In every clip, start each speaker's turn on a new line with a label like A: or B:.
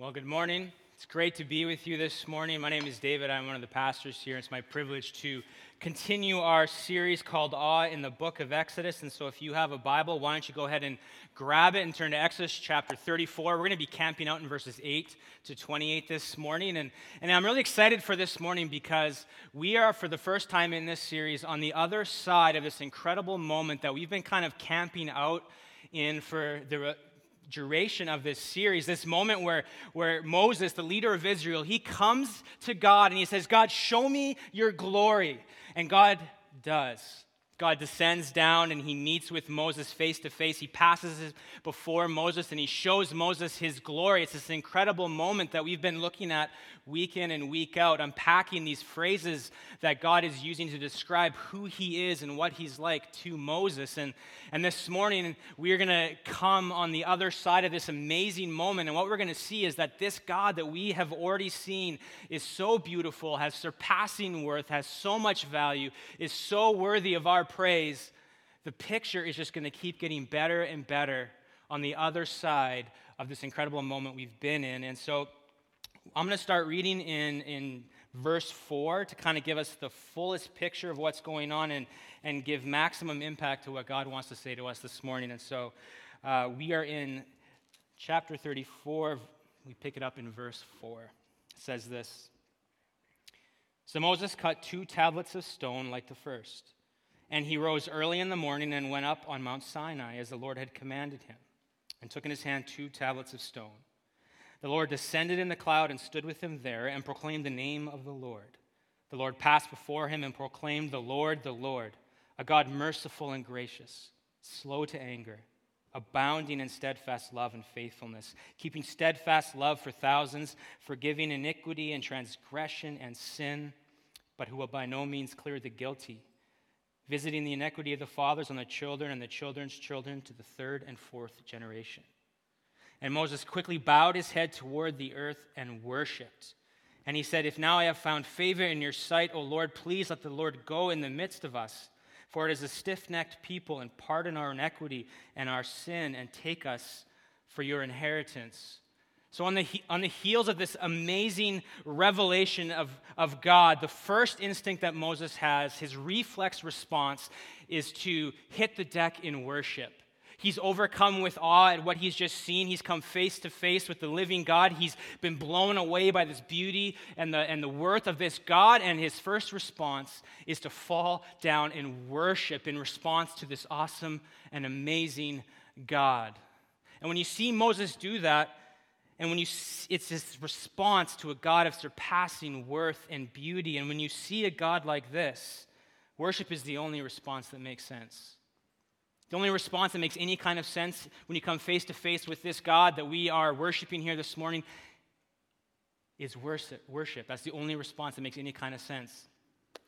A: Well, good morning. It's great to be with you this morning. My name is David. I'm one of the pastors here. It's my privilege to continue our series called Awe in the book of Exodus. And so, if you have a Bible, why don't you go ahead and grab it and turn to Exodus chapter 34. We're going to be camping out in verses 8 to 28 this morning. And, and I'm really excited for this morning because we are, for the first time in this series, on the other side of this incredible moment that we've been kind of camping out in for the duration of this series, this moment where, where Moses, the leader of Israel, he comes to God and he says, God, show me your glory. And God does. God descends down and he meets with Moses face to face. He passes before Moses and he shows Moses his glory. It's this incredible moment that we've been looking at week in and week out, unpacking these phrases that God is using to describe who he is and what he's like to Moses. And, and this morning, we're going to come on the other side of this amazing moment. And what we're going to see is that this God that we have already seen is so beautiful, has surpassing worth, has so much value, is so worthy of our praise. The picture is just going to keep getting better and better on the other side of this incredible moment we've been in. And so, I'm going to start reading in, in verse 4 to kind of give us the fullest picture of what's going on and, and give maximum impact to what God wants to say to us this morning. And so uh, we are in chapter 34. We pick it up in verse 4. It says this So Moses cut two tablets of stone like the first. And he rose early in the morning and went up on Mount Sinai as the Lord had commanded him, and took in his hand two tablets of stone. The Lord descended in the cloud and stood with him there and proclaimed the name of the Lord. The Lord passed before him and proclaimed, The Lord, the Lord, a God merciful and gracious, slow to anger, abounding in steadfast love and faithfulness, keeping steadfast love for thousands, forgiving iniquity and transgression and sin, but who will by no means clear the guilty, visiting the iniquity of the fathers on the children and the children's children to the third and fourth generation. And Moses quickly bowed his head toward the earth and worshiped. And he said, If now I have found favor in your sight, O Lord, please let the Lord go in the midst of us. For it is a stiff necked people, and pardon our iniquity and our sin, and take us for your inheritance. So, on the, on the heels of this amazing revelation of, of God, the first instinct that Moses has, his reflex response, is to hit the deck in worship. He's overcome with awe at what he's just seen. He's come face to face with the living God. He's been blown away by this beauty and the, and the worth of this God. And his first response is to fall down and worship in response to this awesome and amazing God. And when you see Moses do that, and when you it's this response to a God of surpassing worth and beauty. And when you see a God like this, worship is the only response that makes sense. The only response that makes any kind of sense when you come face to face with this God that we are worshiping here this morning is worship. worship. That's the only response that makes any kind of sense.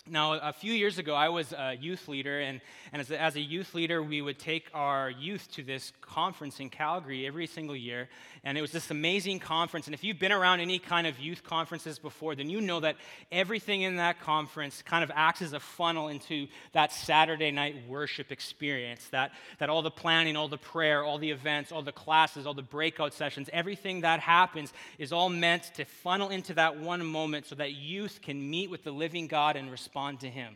A: Now, a few years ago, I was a youth leader, and, and as, a, as a youth leader, we would take our youth to this conference in Calgary every single year. And it was this amazing conference. And if you've been around any kind of youth conferences before, then you know that everything in that conference kind of acts as a funnel into that Saturday night worship experience. That, that all the planning, all the prayer, all the events, all the classes, all the breakout sessions, everything that happens is all meant to funnel into that one moment so that youth can meet with the living God and respond respond to Him.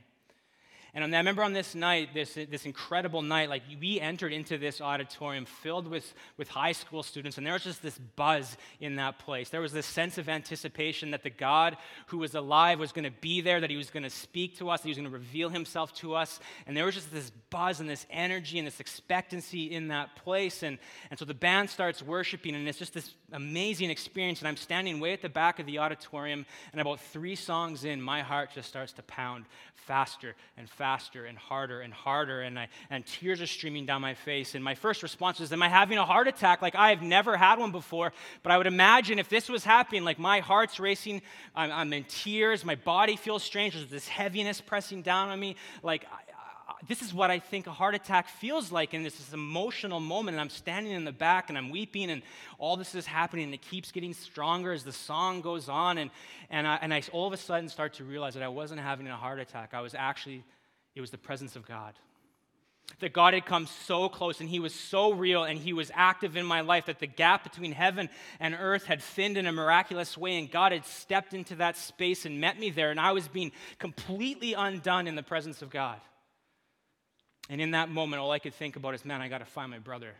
A: And I remember on this night, this, this incredible night, like we entered into this auditorium filled with, with high school students, and there was just this buzz in that place. There was this sense of anticipation that the God who was alive was going to be there, that he was going to speak to us, that he was going to reveal himself to us. And there was just this buzz and this energy and this expectancy in that place. And, and so the band starts worshiping, and it's just this amazing experience. And I'm standing way at the back of the auditorium, and about three songs in, my heart just starts to pound faster and faster and harder and harder, and, I, and tears are streaming down my face. And my first response is, Am I having a heart attack? Like I've never had one before. But I would imagine if this was happening, like my heart's racing, I'm, I'm in tears, my body feels strange, there's this heaviness pressing down on me. Like, this is what I think a heart attack feels like. And this is emotional moment. And I'm standing in the back and I'm weeping, and all this is happening. And it keeps getting stronger as the song goes on. And, and, I, and I all of a sudden start to realize that I wasn't having a heart attack. I was actually it was the presence of God. That God had come so close and He was so real and He was active in my life that the gap between heaven and earth had thinned in a miraculous way, and God had stepped into that space and met me there, and I was being completely undone in the presence of God. And in that moment, all I could think about is, man, I got to find my brother.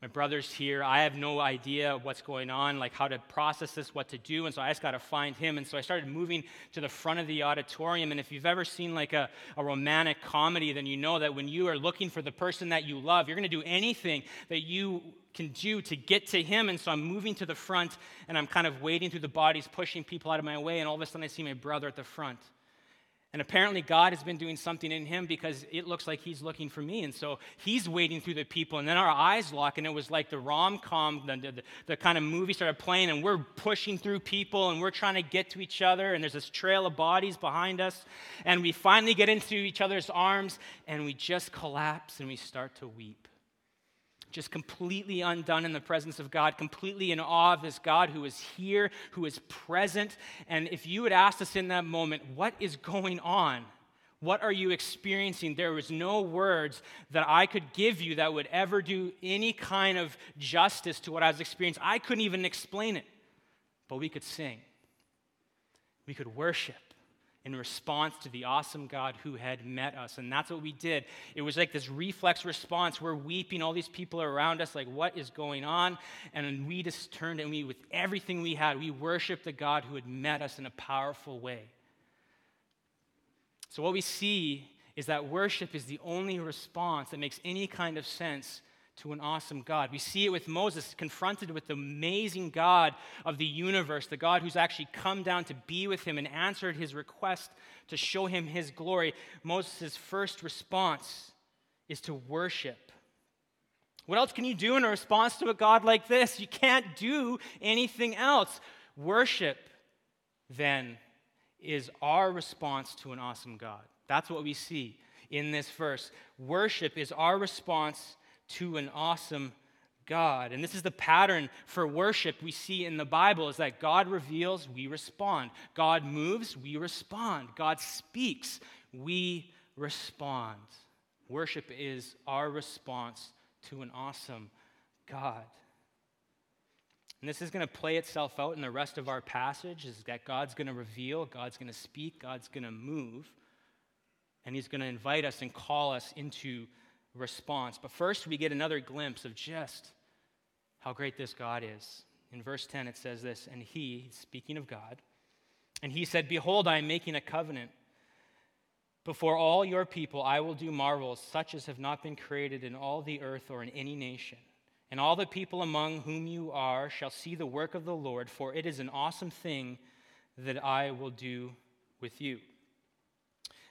A: My brother's here. I have no idea what's going on, like how to process this, what to do. And so I just got to find him. And so I started moving to the front of the auditorium. And if you've ever seen like a, a romantic comedy, then you know that when you are looking for the person that you love, you're going to do anything that you can do to get to him. And so I'm moving to the front and I'm kind of wading through the bodies, pushing people out of my way. And all of a sudden I see my brother at the front. And apparently, God has been doing something in him because it looks like he's looking for me. And so he's wading through the people. And then our eyes lock, and it was like the rom com, the, the, the, kind of movie started playing, and we're pushing through people and we're trying to get to each other. And there's this trail of bodies behind us. And we finally get into each other's arms, and we just collapse and we start to weep just completely undone in the presence of God, completely in awe of this God who is here, who is present. And if you had asked us in that moment, what is going on? What are you experiencing? There was no words that I could give you that would ever do any kind of justice to what I was experiencing. I couldn't even explain it, but we could sing. We could worship in response to the awesome God who had met us. And that's what we did. It was like this reflex response. We're weeping, all these people around us, like, what is going on? And we just turned and we, with everything we had, we worshiped the God who had met us in a powerful way. So, what we see is that worship is the only response that makes any kind of sense to an awesome God. We see it with Moses confronted with the amazing God of the universe, the God who's actually come down to be with him and answered his request to show him his glory. Moses' first response is to worship. What else can you do in a response to a God like this? You can't do anything else. Worship, then, is our response to an awesome God. That's what we see in this verse. Worship is our response to an awesome God. And this is the pattern for worship we see in the Bible is that God reveals, we respond. God moves, we respond. God speaks, we respond. Worship is our response to an awesome God. And this is going to play itself out in the rest of our passage is that God's going to reveal, God's going to speak, God's going to move, and he's going to invite us and call us into response. But first, we get another glimpse of just how great this God is. In verse 10, it says this And he, speaking of God, and he said, Behold, I am making a covenant. Before all your people, I will do marvels such as have not been created in all the earth or in any nation. And all the people among whom you are shall see the work of the Lord, for it is an awesome thing that I will do with you.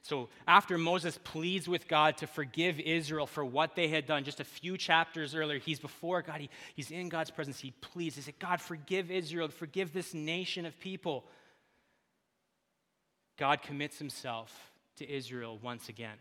A: So, after Moses pleads with God to forgive Israel for what they had done just a few chapters earlier, he's before God, he, he's in God's presence. He pleads, he said, God, forgive Israel, forgive this nation of people. God commits himself to Israel once again.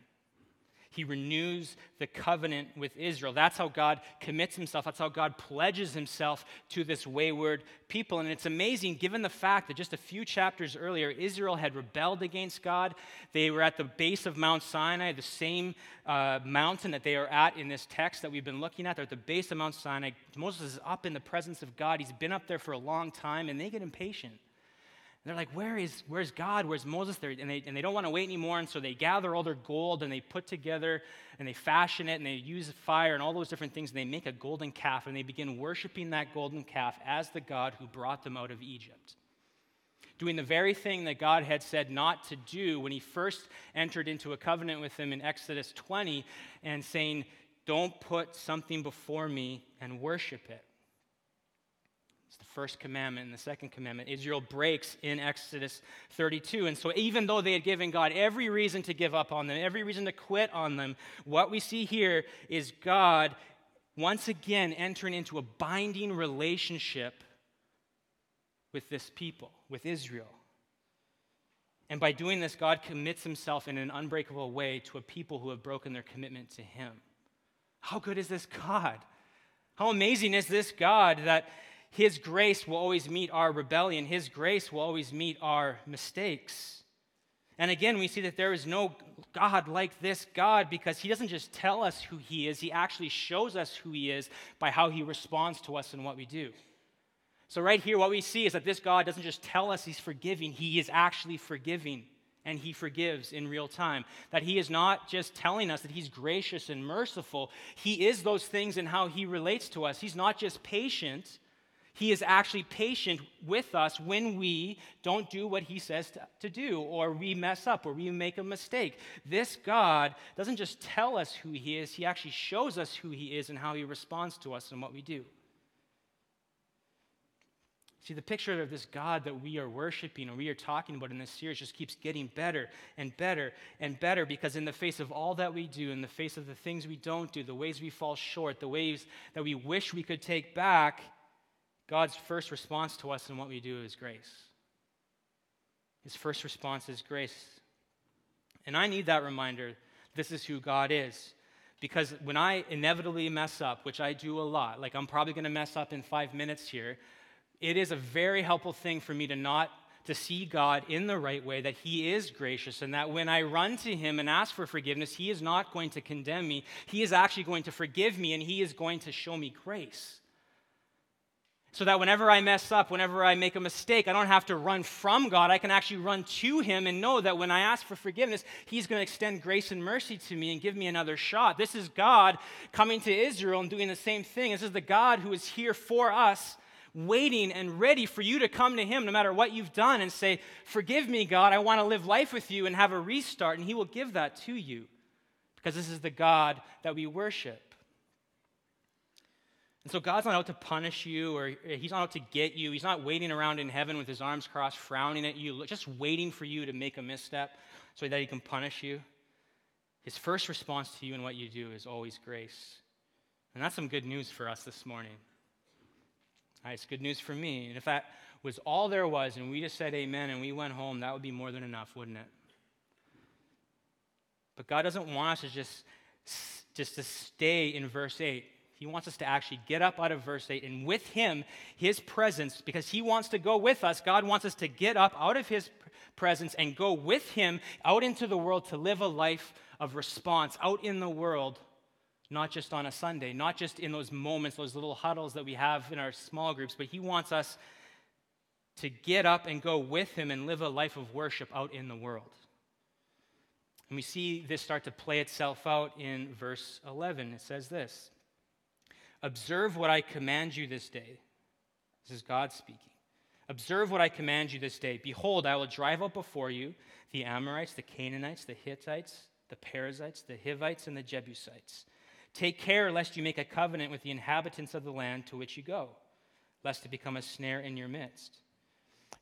A: He renews the covenant with Israel. That's how God commits himself. That's how God pledges himself to this wayward people. And it's amazing given the fact that just a few chapters earlier, Israel had rebelled against God. They were at the base of Mount Sinai, the same uh, mountain that they are at in this text that we've been looking at. They're at the base of Mount Sinai. Moses is up in the presence of God. He's been up there for a long time, and they get impatient they're like, Where is, where's God? Where's Moses? They're, and, they, and they don't want to wait anymore. And so they gather all their gold and they put together and they fashion it and they use fire and all those different things. And they make a golden calf and they begin worshiping that golden calf as the God who brought them out of Egypt. Doing the very thing that God had said not to do when he first entered into a covenant with them in Exodus 20 and saying, Don't put something before me and worship it first commandment and the second commandment. Israel breaks in Exodus 32. And so, even though they had given God every reason to give up on them, every reason to quit on them, what we see here is God once again entering into a binding relationship with this people, with Israel. And by doing this, God commits himself in an unbreakable way to a people who have broken their commitment to him. How good is this God? How amazing is this God that his grace will always meet our rebellion, His grace will always meet our mistakes. And again, we see that there is no God like this God because he doesn't just tell us who he is, he actually shows us who he is by how he responds to us and what we do. So, right here, what we see is that this God doesn't just tell us he's forgiving, he is actually forgiving and he forgives in real time. That he is not just telling us that he's gracious and merciful, he is those things in how he relates to us. He's not just patient, he is actually patient with us when we don't do what he says to, to, do, or we mess up, or we make a mistake. This God doesn't just tell us who he is, he actually shows us who he is and how he responds to us and what we do. See, the picture of this God that we are worshiping and we are talking about in this series just keeps getting better and better and better because, in the face of all that we do, in the face of the things we don't do, the ways we fall short, the ways that we wish we could take back, God's first response to us and what we do is grace. His first response is grace. And I need that reminder this is who God is. Because when I inevitably mess up, which I do a lot, like I'm probably going to mess up in five minutes here, it is a very helpful thing for me to not to see God in the right way, that He is gracious, and that when I run to Him and ask for forgiveness, He is not going to condemn me. He is actually going to forgive me, and He is going to show me grace. So that whenever I mess up, whenever I make a mistake, I don't have to run from God. I can actually run to Him and know that when I ask for forgiveness, He's going to extend grace and mercy to me and give me another shot. This is God coming to Israel and doing the same thing. This is the God who is here for us waiting and ready for you to come to Him no matter what you've done and say, Forgive me, God, I want to live life with you and have a restart. And He will give that to you because this is the God that we worship. And so God's not out to punish you or uh, He's not out to get you. He's not waiting around in heaven with His arms crossed, frowning at you, just waiting for you to make a misstep so that He can punish you. His first response to you and what you do is always grace. And that's some good news for us this morning. Right, it's good news for me. And if that was all there was and we just said amen and we went home, that would be more than enough, wouldn't it? But God doesn't want us to just, just to stay in verse 8. He wants us to actually get up out of verse 8 and with Him, His presence, because He wants to go with us, God wants us to get up out of His presence and go with Him out into the world to live a life of response out in the world not just on a Sunday, not just in those moments, those little huddles that we have in our small groups, but He wants us to get up and go with Him and live a life of worship out in the world. And we see this start to play itself out in verse 11. It says this Observe what I command you this day. This is God speaking. Observe what I command you this day. Behold, I will drive out before you the Amorites, the Canaanites, the Hittites, the Perizzites, the Hivites, and the Jebusites. Take care lest you make a covenant with the inhabitants of the land to which you go, lest it become a snare in your midst.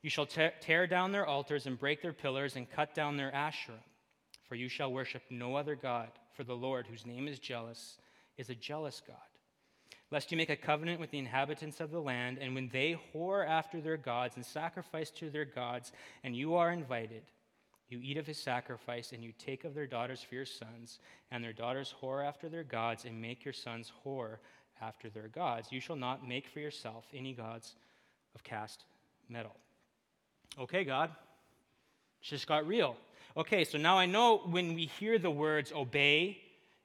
A: You shall tear down their altars and break their pillars and cut down their Asherah. For you shall worship no other God, for the Lord, whose name is jealous, is a jealous God. Lest you make a covenant with the inhabitants of the land, and when they whore after their gods and sacrifice to their gods, and you are invited, you eat of his sacrifice, and you take of their daughters for your sons, and their daughters whore after their gods, and make your sons whore after their gods. You shall not make for yourself any gods of cast metal. Okay, God. Just got real. Okay, so now I know when we hear the words obey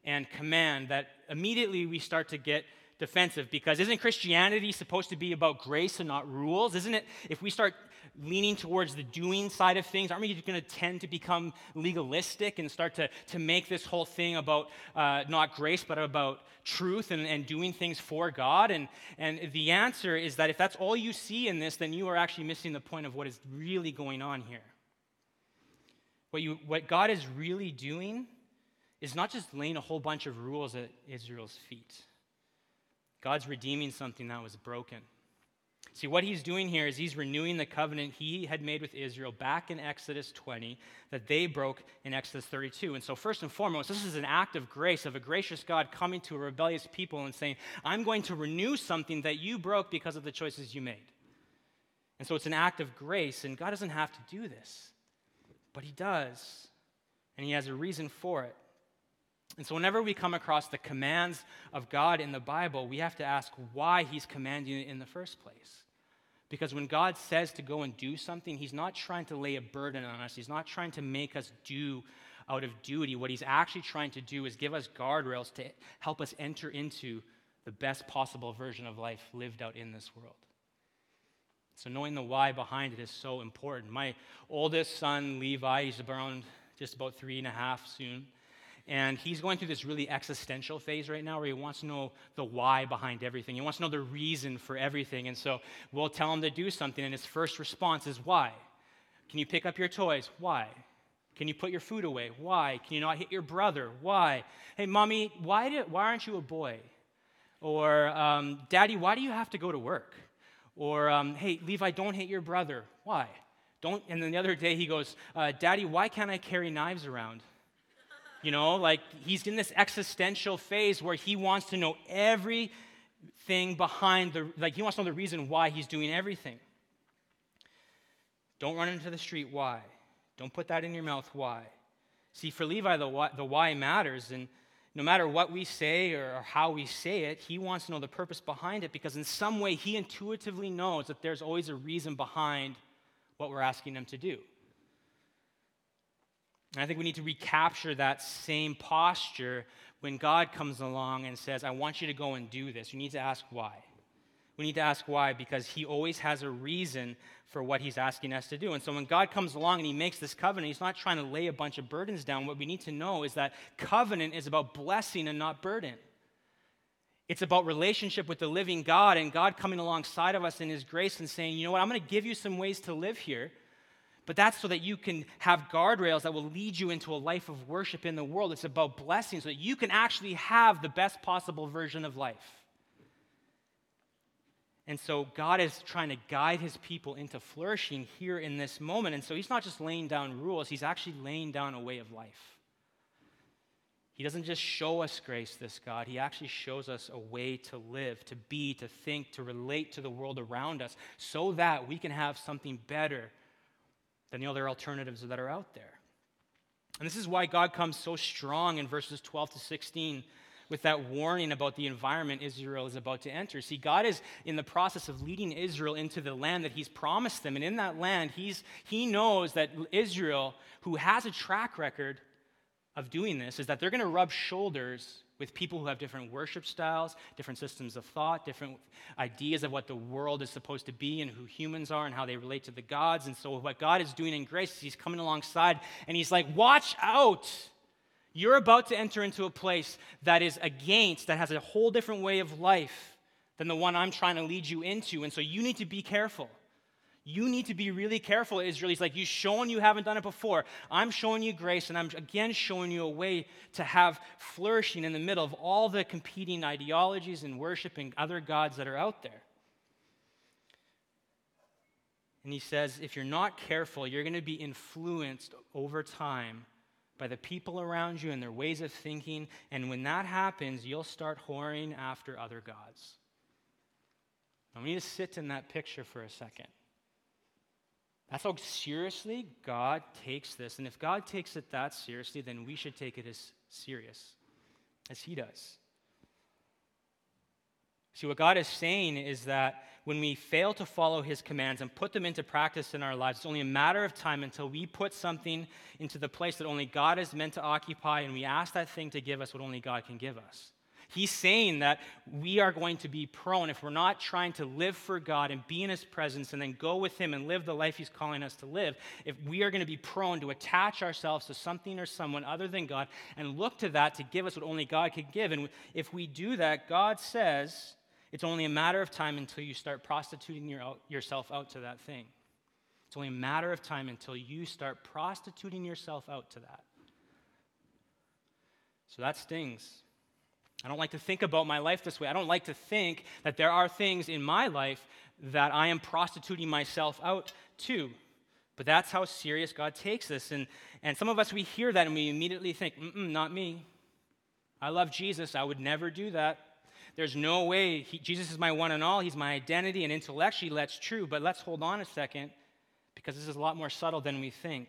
A: and command that immediately we start to get defensive because isn't Christianity supposed to be about grace and not rules? Isn't it? If we start leaning towards the doing side of things, aren't we going to tend to become legalistic and start to, to make this whole thing about uh, not grace, but about truth and, and doing things for God? And, and the answer is that if that's all you see in this, then you are actually missing the point of what is really going on here. What, you, what God is really doing is not just laying a whole bunch of rules at Israel's feet. God's redeeming something that was broken. See, what he's doing here is he's renewing the covenant he had made with Israel back in Exodus 20 that they broke in Exodus 32. And so, first and foremost, this is an act of grace, of a gracious God coming to a rebellious people and saying, I'm going to renew something that you broke because of the choices you made. And so, it's an act of grace, and God doesn't have to do this, but he does. And he has a reason for it. And so, whenever we come across the commands of God in the Bible, we have to ask why He's commanding it in the first place. Because when God says to go and do something, He's not trying to lay a burden on us. He's not trying to make us do out of duty. What He's actually trying to do is give us guardrails to help us enter into the best possible version of life lived out in this world. So, knowing the why behind it is so important. My oldest son, Levi, he's around just about three and a half soon. And he's going through this really existential phase right now where he wants to know the why behind everything. He wants to know the reason for everything. And so we'll tell him to do something, and his first response is, Why? Can you pick up your toys? Why? Can you put your food away? Why? Can you not hit your brother? Why? Hey, mommy, why, did, why aren't you a boy? Or, um, Daddy, why do you have to go to work? Or, um, hey, Levi, don't hit your brother. Why? Don't. And then the other day he goes, uh, Daddy, why can't I carry knives around? You know, like he's in this existential phase where he wants to know everything behind the, like he wants to know the reason why he's doing everything. Don't run into the street. Why? Don't put that in your mouth. Why? See, for Levi, the why, the why matters. And no matter what we say or how we say it, he wants to know the purpose behind it because, in some way, he intuitively knows that there's always a reason behind what we're asking him to do. And I think we need to recapture that same posture when God comes along and says, I want you to go and do this. You need to ask why. We need to ask why because he always has a reason for what he's asking us to do. And so when God comes along and he makes this covenant, he's not trying to lay a bunch of burdens down. What we need to know is that covenant is about blessing and not burden. It's about relationship with the living God and God coming alongside of us in his grace and saying, you know what, I'm going to give you some ways to live here. But that's so that you can have guardrails that will lead you into a life of worship in the world. It's about blessing so that you can actually have the best possible version of life. And so God is trying to guide his people into flourishing here in this moment. And so he's not just laying down rules, he's actually laying down a way of life. He doesn't just show us grace, this God. He actually shows us a way to live, to be, to think, to relate to the world around us so that we can have something better than the other alternatives that are out there. And this is why God comes so strong in verses 12 to 16 with that warning about the environment Israel is about to enter. See, God is in the process of leading Israel into the land that He's promised them. And in that land, he's, He knows that Israel, who has a track record of doing this, is that they're going to rub shoulders with people who have different worship styles, different systems of thought, different ideas of what the world is supposed to be and who humans are and how they relate to the gods. And so, what God is doing in grace is He's coming alongside and He's like, Watch out! You're about to enter into a place that is against, that has a whole different way of life than the one I'm trying to lead you into. And so, you need to be careful. You need to be really careful, Israel. He's like, You've shown you haven't done it before. I'm showing you grace, and I'm again showing you a way to have flourishing in the middle of all the competing ideologies and worshiping other gods that are out there. And he says, if you're not careful, you're going to be influenced over time by the people around you and their ways of thinking. And when that happens, you'll start whoring after other gods. I want you to sit in that picture for a second. That's how seriously God takes this. And if God takes it that seriously, then we should take it as serious as He does. See, what God is saying is that when we fail to follow His commands and put them into practice in our lives, it's only a matter of time until we put something into the place that only God is meant to occupy, and we ask that thing to give us what only God can give us. He's saying that we are going to be prone, if we're not trying to live for God and be in His presence and then go with Him and live the life He's calling us to live, if we are going to be prone to attach ourselves to something or someone other than God and look to that to give us what only God can give. And if we do that, God says it's only a matter of time until you start prostituting your, yourself out to that thing. It's only a matter of time until you start prostituting yourself out to that. So that stings. I don't like to think about my life this way. I don't like to think that there are things in my life that I am prostituting myself out to. But that's how serious God takes this. And, and some of us, we hear that and we immediately think, not me. I love Jesus. I would never do that. There's no way. He, Jesus is my one and all. He's my identity. And intellectually, that's true. But let's hold on a second because this is a lot more subtle than we think.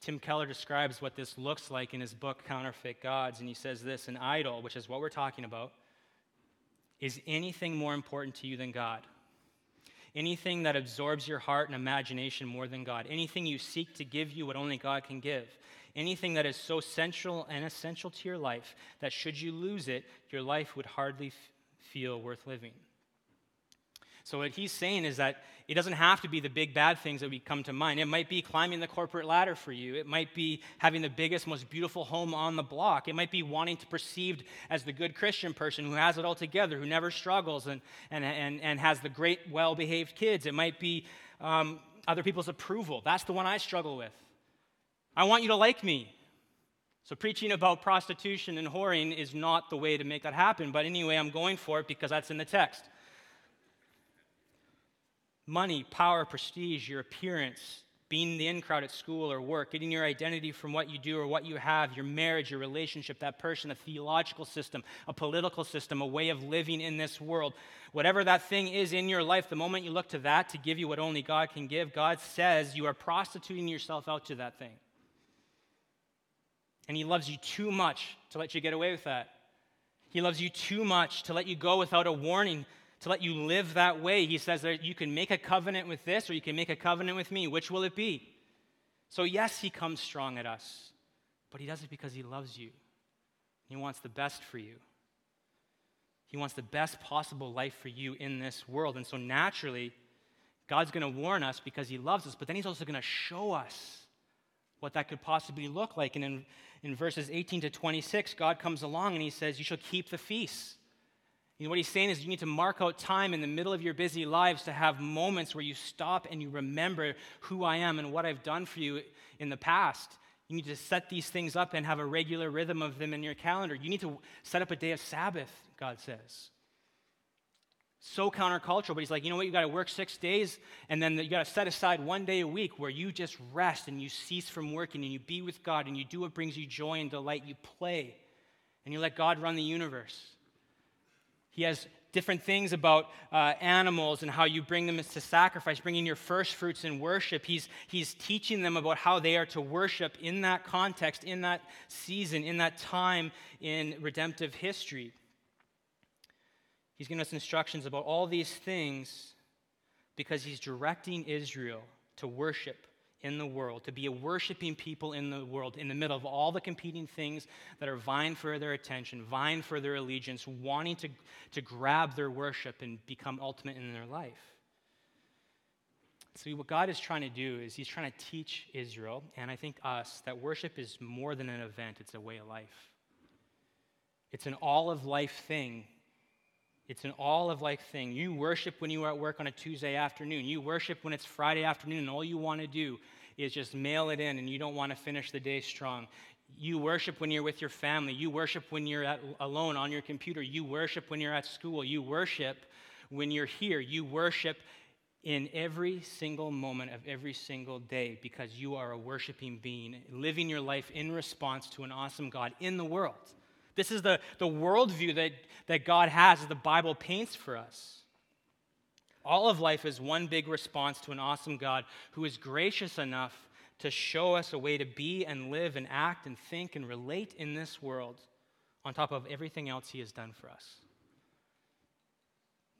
A: Tim Keller describes what this looks like in his book, Counterfeit Gods, and he says this an idol, which is what we're talking about, Is anything more important to you than God? Anything that absorbs your heart and imagination more than God? Anything you seek to give you what only God can give? Anything that is so central and essential to your life that should you lose it, your life would hardly f- feel worth living? So, what he's saying is that it doesn't have to be the big bad things that we come to mind. It might be climbing the corporate ladder for you. It might be having the biggest, most beautiful home on the block. It might be wanting to perceived as the good Christian person who has it all together, who never struggles and, and, and, and has the great, well behaved kids. It might be um, other people's approval. That's the one I struggle with. I want you to like me. So, preaching about prostitution and whoring is not the way to make that happen. But anyway, I'm going for it because that's in the text money, power, prestige, your appearance, being the in crowd at school or work, getting your identity from what you do or what you have, your marriage, your relationship, that person, a theological system, a political system, a way of living in this world. Whatever that thing is in your life, the moment you look to that to give you what only God can give, God says you are prostituting yourself out to that thing. And He loves you too much to let you get away with that. He loves you too much to let you go without a warning to let you live that way. He says that you can make a covenant with this or you can make a covenant with me. Which will it be? So, yes, he comes strong at us, but he does it because he loves you. He wants the best for you. He wants the best possible life for you in this world. And so, naturally, God's going to warn us because he loves us, but then he's also going to show us what that could possibly look like. And in, in verses 18 to 26, God comes along and he says, You shall keep the feasts. You know, what he's saying is you need to mark out time in the middle of your busy lives to have moments where you stop and you remember who I am and what I've done for you in the past. You need to set these things up and have a regular rhythm of them in your calendar. You need to set up a day of Sabbath, God says. So countercultural, but he's like, you know what? You got to work six days, and then you got to set aside one day a week where you just rest and you cease from working and you be with God and you do what brings you joy and delight. You play and you let God run the universe. He has different things about uh, animals and how you bring them to sacrifice, bringing your first fruits in worship. He's, he's teaching them about how they are to worship in that context, in that season, in that time in redemptive history. He's giving us instructions about all these things because he's directing Israel to worship in the world, to be a worshiping people in the world, in the middle of all the competing things that are vying for their attention, vying for their allegiance, wanting to, to grab their worship and become ultimate in their life. See, what God is trying to do is He's trying to teach Israel, and I think us, that worship is more than an event, it's a way of life. It's an all of life thing it's an all of life thing. You worship when you are at work on a Tuesday afternoon. You worship when it's Friday afternoon, and all you want to do is just mail it in and you don't want to finish the day strong. You worship when you're with your family. You worship when you're at, alone on your computer. You worship when you're at school. You worship when you're here. You worship in every single moment of every single day because you are a worshiping being, living your life in response to an awesome God in the world. This is the, the worldview that, that God has, that the Bible paints for us. All of life is one big response to an awesome God who is gracious enough to show us a way to be and live and act and think and relate in this world on top of everything else He has done for us.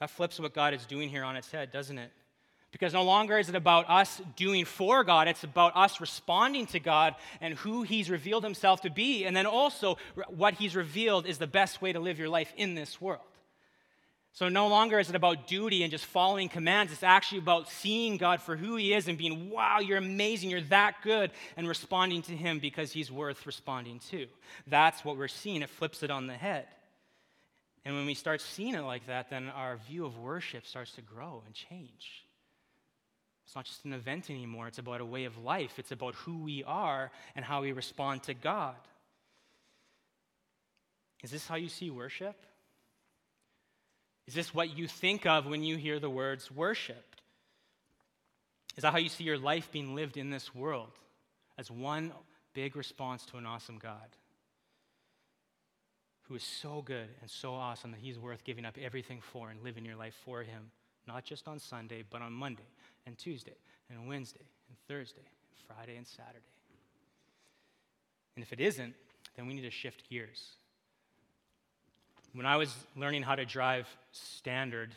A: That flips what God is doing here on its head, doesn't it? Because no longer is it about us doing for God, it's about us responding to God and who He's revealed Himself to be. And then also, what He's revealed is the best way to live your life in this world. So no longer is it about duty and just following commands. It's actually about seeing God for who He is and being, wow, you're amazing, you're that good, and responding to Him because He's worth responding to. That's what we're seeing. It flips it on the head. And when we start seeing it like that, then our view of worship starts to grow and change. It's not just an event anymore, it's about a way of life. It's about who we are and how we respond to God. Is this how you see worship? Is this what you think of when you hear the words worship? Is that how you see your life being lived in this world? As one big response to an awesome God who is so good and so awesome that he's worth giving up everything for and living your life for him, not just on Sunday, but on Monday and Tuesday and Wednesday and Thursday and Friday and Saturday. And if it isn't, then we need to shift gears. When I was learning how to drive standard,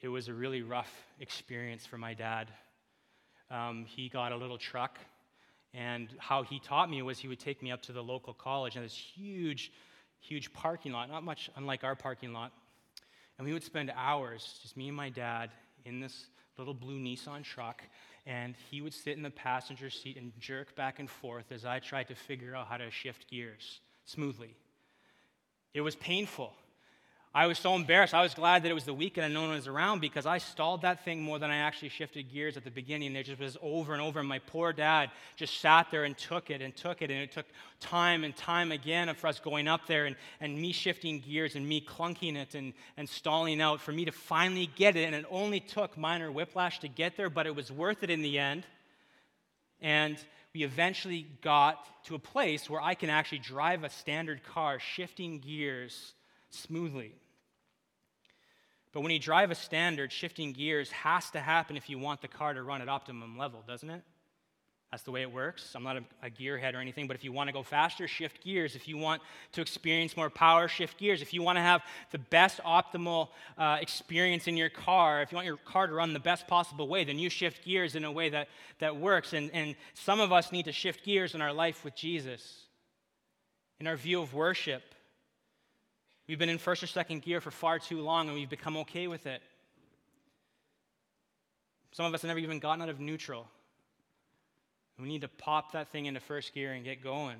A: it was a really rough experience for my dad. Um, he got a little truck, and how he taught me was he would take me up to the local college and this huge, huge parking lot, not much unlike our parking lot. And we would spend hours, just me and my dad, in this little blue Nissan truck, and he would sit in the passenger seat and jerk back and forth as I tried to figure out how to shift gears smoothly. It was painful. I was so embarrassed. I was glad that it was the weekend and no one was around because I stalled that thing more than I actually shifted gears at the beginning. It just was over and over. And my poor dad just sat there and took it and took it. And it took time and time again for us going up there and, and me shifting gears and me clunking it and, and stalling out for me to finally get it. And it only took minor whiplash to get there, but it was worth it in the end. And we eventually got to a place where I can actually drive a standard car, shifting gears smoothly. But when you drive a standard, shifting gears has to happen if you want the car to run at optimum level, doesn't it? That's the way it works. I'm not a, a, gearhead or anything, but if you want to go faster, shift gears. If you want to experience more power, shift gears. If you want to have the best optimal uh, experience in your car, if you want your car to run the best possible way, then you shift gears in a way that, that works. And, and some of us need to shift gears in our life with Jesus, in our view of worship, We've been in first or second gear for far too long and we've become okay with it. Some of us have never even gotten out of neutral. We need to pop that thing into first gear and get going.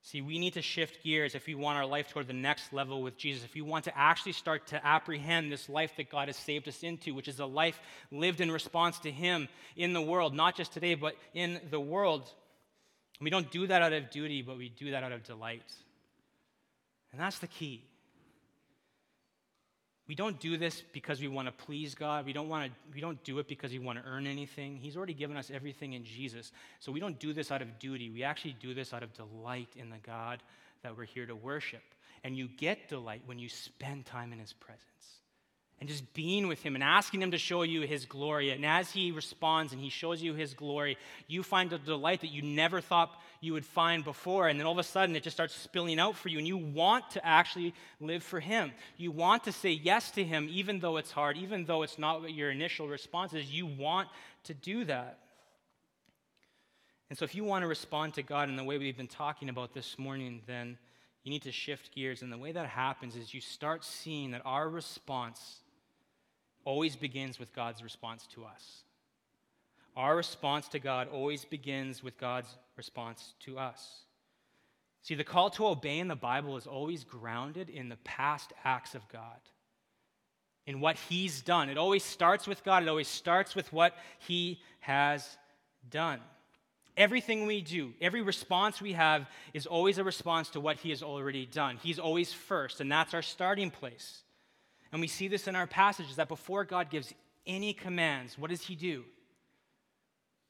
A: See, we need to shift gears if we want our life toward the next level with Jesus. If we want to actually start to apprehend this life that God has saved us into, which is a life lived in response to Him in the world, not just today, but in the world. We don't do that out of duty, but we do that out of delight. And that's the key. We don't do this because we want to please God. We don't, want to, we don't do it because we want to earn anything. He's already given us everything in Jesus. So we don't do this out of duty. We actually do this out of delight in the God that we're here to worship. And you get delight when you spend time in His presence and just being with him and asking him to show you his glory. And as he responds and he shows you his glory, you find a delight that you never thought you would find before. And then all of a sudden, it just starts spilling out for you. And you want to actually live for him. You want to say yes to him, even though it's hard, even though it's not what your initial response is. You want to do that. And so, if you want to respond to God in the way we've been talking about this morning, then you need to shift gears. And the way that happens is you start seeing that our response always begins with God's response to us. Our response to God always begins with God's response to us. See, the call to obey in the Bible is always grounded in the past acts of God, in what He's done. It always starts with God, it always starts with what He has done. Everything we do, every response we have is always a response to what He has already done. He's always first, and that's our starting place. And we see this in our passages that before God gives any commands, what does he do?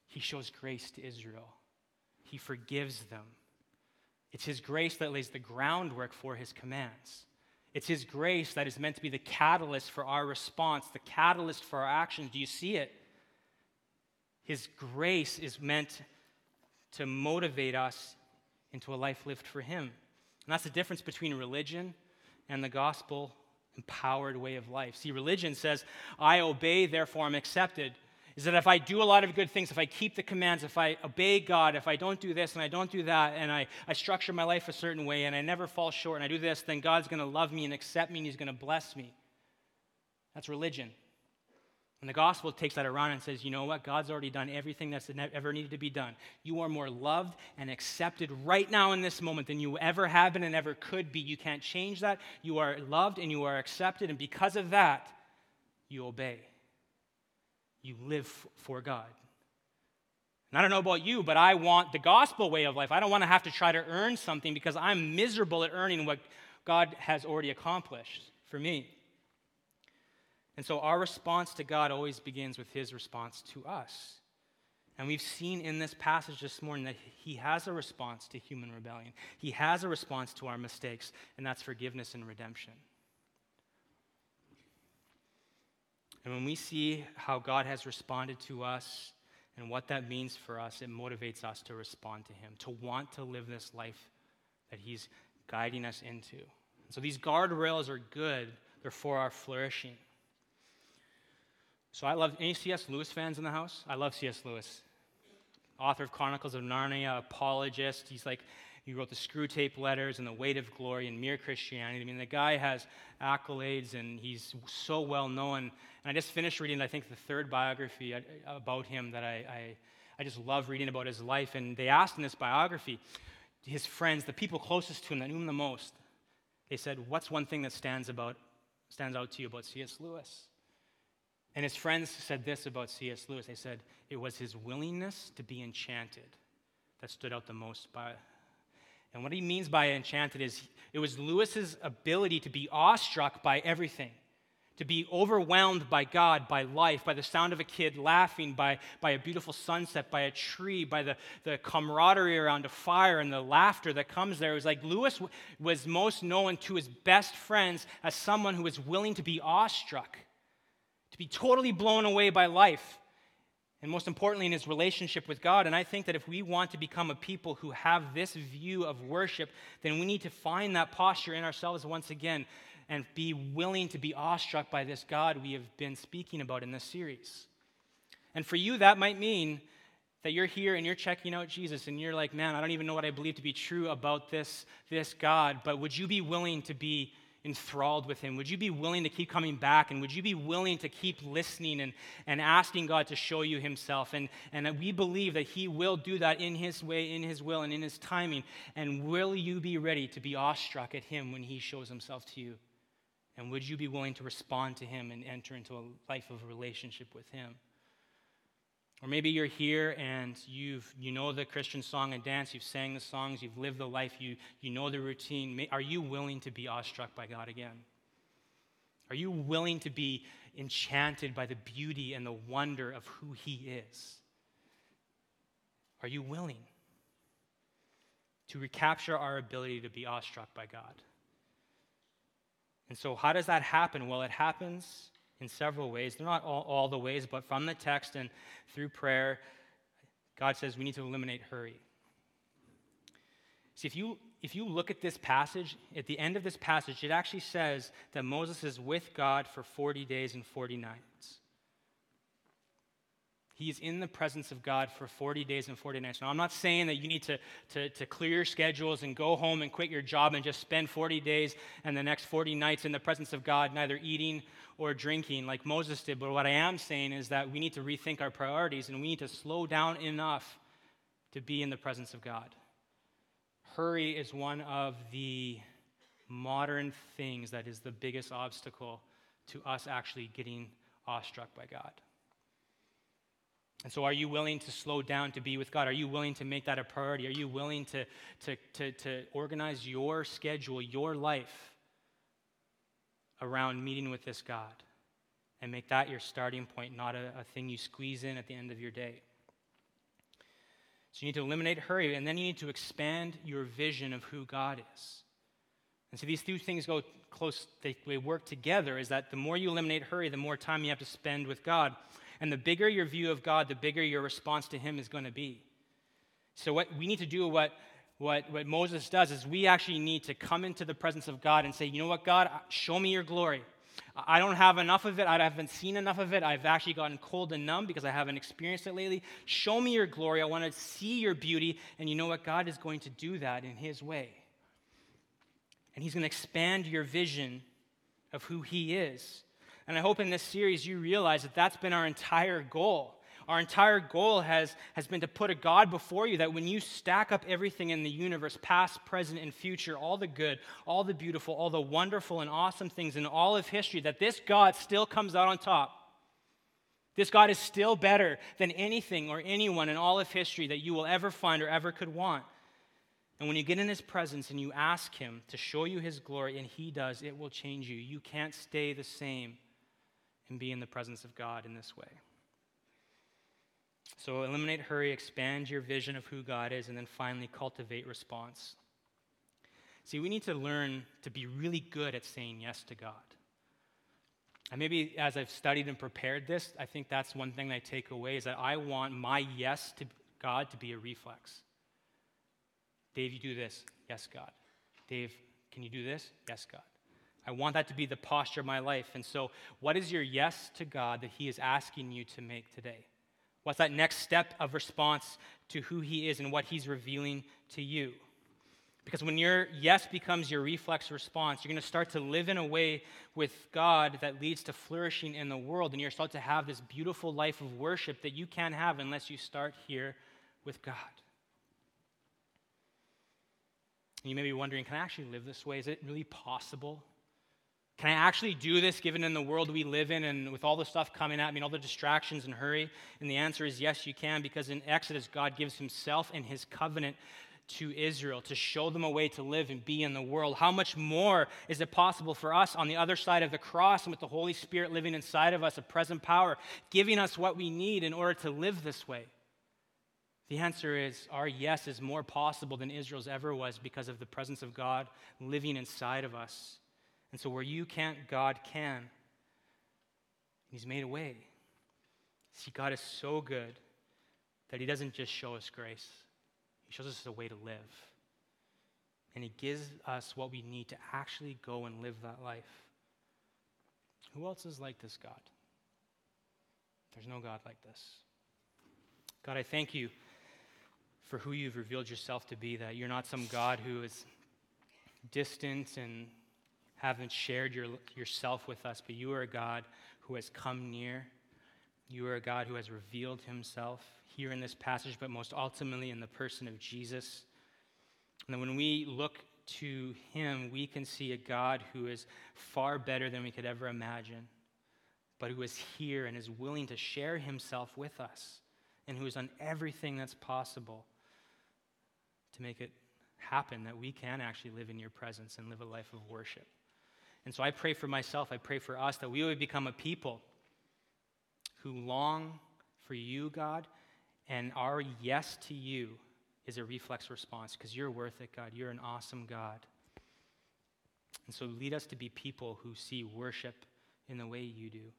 A: He shows grace to Israel, he forgives them. It's his grace that lays the groundwork for his commands. It's his grace that is meant to be the catalyst for our response, the catalyst for our actions. Do you see it? His grace is meant to motivate us into a life lived for him. And that's the difference between religion and the gospel empowered way of life. See, religion says, I obey, therefore I'm accepted. Is that if I do a lot of good things, if I keep the commands, if I obey God, if I don't do this and I don't do that, and I, I structure my life a certain way and I never fall short and I do this, then God's going to love me and accept me and He's going to bless me. That's religion. And the gospel takes that around and says, you know what? God's already done everything that's ever needed to be done. You are more loved and accepted right now in this moment than you ever have been and ever could be. You can't change that. You are loved and you are accepted. And because of that, you obey. You live for God. And I don't know about you, but I want the gospel way of life. I don't want to have to try to earn something because I'm miserable at earning what God has already accomplished for me. And so our response to God always begins with his response to us. And we've seen in this passage this morning that he has a response to human rebellion. He has a response to our mistakes, and that's forgiveness and redemption. And when we see how God has responded to us and what that means for us, it motivates us to respond to him, to want to live this life that he's guiding us into. So these guardrails are good, they're for our flourishing. So I love any C.S. Lewis fans in the house? I love C.S. Lewis. Author of Chronicles of Narnia, apologist. He's like, he wrote the Screwtape Letters and the Weight of Glory and Mere Christianity. I mean, the guy has accolades and he's so well known. And I just finished reading, I think, the third biography uh, about him that I, I, I just love reading about his life. And they asked in this biography, his friends, the people closest to him that knew him the most, they said, What's one thing that stands, about, stands out to you about C.S. Lewis? And his friends said this about C.S. Lewis. They said, It was his willingness to be enchanted that stood out the most by. And what he means by enchanted is it was Lewis's ability to be awestruck by everything to be overwhelmed by God, by life, by the sound of a kid laughing, by, by a beautiful sunset, by a tree, by the, the camaraderie around a fire and the laughter that comes there. It was like Lewis was most known to his best friends as someone who was willing to be awestruck, to be totally blown away by life, and most importantly, in his relationship with God. And I think that if we want to become a people who have this view of worship, then we need to find that posture in ourselves once again and be willing to be awestruck by this God we have been speaking about in this series. And for you, that might mean that you're here and you're checking out Jesus and you're like, man, I don't even know what I believe to be true about this, this God, but would you be willing to be enthralled with him? Would you be willing to keep coming back? And would you be willing to keep listening and, and asking God to show you himself? And, and we believe that he will do that in his way, in his will, and in his timing. And will you be ready to be awestruck at him when he shows himself to you? And would you be willing to respond to Him and enter into a life of relationship with Him? Or maybe you're here and you've, you know the Christian song and dance, you've sang the songs, you've lived the life, you, you know the routine. Are you willing to be awestruck by God again? Are you willing to be enchanted by the beauty and the wonder of who He is? Are you willing to recapture our ability to be awestruck by God? And so, how does that happen? Well, it happens in several ways. They're not all, all the ways, but from the text and through prayer, God says we need to eliminate hurry. See, if you, if you look at this passage, at the end of this passage, it actually says that Moses is with God for 40 days and 40 nights. He's in the presence of God for 40 days and 40 nights. Now, I'm not saying that you need to, to, to, clear your schedules and go home and quit your job and just spend 40 days and the next 40 nights in the presence of God, neither eating or drinking like Moses did. But what I am saying is that we need to rethink our priorities and we need to slow down enough to be in the presence of God. Hurry is one of the modern things that is the biggest obstacle to us actually getting awestruck by God. And so, are you willing to slow down to be with God? Are you willing to make that a priority? Are you willing to, to, to, to organize your schedule, your life around meeting with this God? And make that your starting point, not a, a thing you squeeze in at the end of your day. So, you need to eliminate hurry, and then you need to expand your vision of who God is. And so, these two things go close, they, they work together, is that the more you eliminate hurry, the more time you have to spend with God. And the bigger your view of God, the bigger your response to Him is going to be. So, what we need to do, what, what, what Moses does, is we actually need to come into the presence of God and say, You know what, God, uh, show me your glory. I don't have enough of it. I haven't seen enough of it. I've actually gotten cold and numb because I haven't experienced it lately. Show me your glory. I want to see your beauty. And you know what? God is going to do that in His way. And He's going to expand your vision of who He is. And I hope in this series you realize that that's been our entire goal. Our entire goal has, has been to put a God before you that when you stack up everything in the universe, past, present, and future, all the good, all the beautiful, all the wonderful and awesome things in all of history, that this God still comes out on top. This God is still better than anything or anyone in all of history that you will ever find or ever could want. And when you get in his presence and you ask him to show you his glory, and he does, it will change you. You can't stay the same and be in the presence of God in this way. So eliminate hurry, expand your vision of who God is, and then finally cultivate response. See, we need to learn to be really good at saying yes to God. And maybe as I've studied and prepared this, I think that's one thing I take away is that I want my yes to God to be a reflex. Dave, you do this. Yes, God. Dave, Can you do this? Yes, God. I want that to be the posture of my life. And so, what is your yes to God that He is asking you to make today? What's that next step of response to who He is and what He's revealing to you? Because when your yes becomes your reflex response, you're going to start to live in a way with God that leads to flourishing in the world. And you're start to have this beautiful life of worship that you can't have unless you start here with God. And you may be wondering, can I actually live this way? Is it really possible? Can I actually do this given in the world we live in and with all the stuff coming at me and all the distractions and hurry? And the answer is yes, you can, because in Exodus, God gives himself and his covenant to Israel to show them a way to live and be in the world. How much more is it possible for us on the other side of the cross and with the Holy Spirit living inside of us, a present power, giving us what we need in order to live this way? The answer is our yes is more possible than Israel's ever was because of the presence of God living inside of us. And so, where you can't, God can. He's made a way. See, God is so good that He doesn't just show us grace, He shows us a way to live. And He gives us what we need to actually go and live that life. Who else is like this God? There's no God like this. God, I thank you for who you've revealed yourself to be, that you're not some God who is distant and haven't shared your, yourself with us, but you are a God who has come near. You are a God who has revealed himself here in this passage, but most ultimately in the person of Jesus. And when we look to him, we can see a God who is far better than we could ever imagine, but who is here and is willing to share himself with us, and who has done everything that's possible to make it happen that we can actually live in your presence and live a life of worship. And so I pray for myself, I pray for us that we would become a people who long for you, God, and our yes to you is a reflex response because you're worth it, God. You're an awesome God. And so lead us to be people who see worship in the way you do,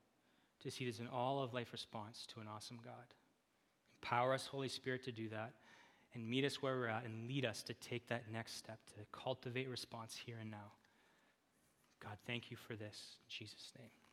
A: to see it as an all of life response to an awesome God. Empower us, Holy Spirit, to do that and meet us where we're at and lead us to take that next step to cultivate response here and now. God, thank you for this. In Jesus' name.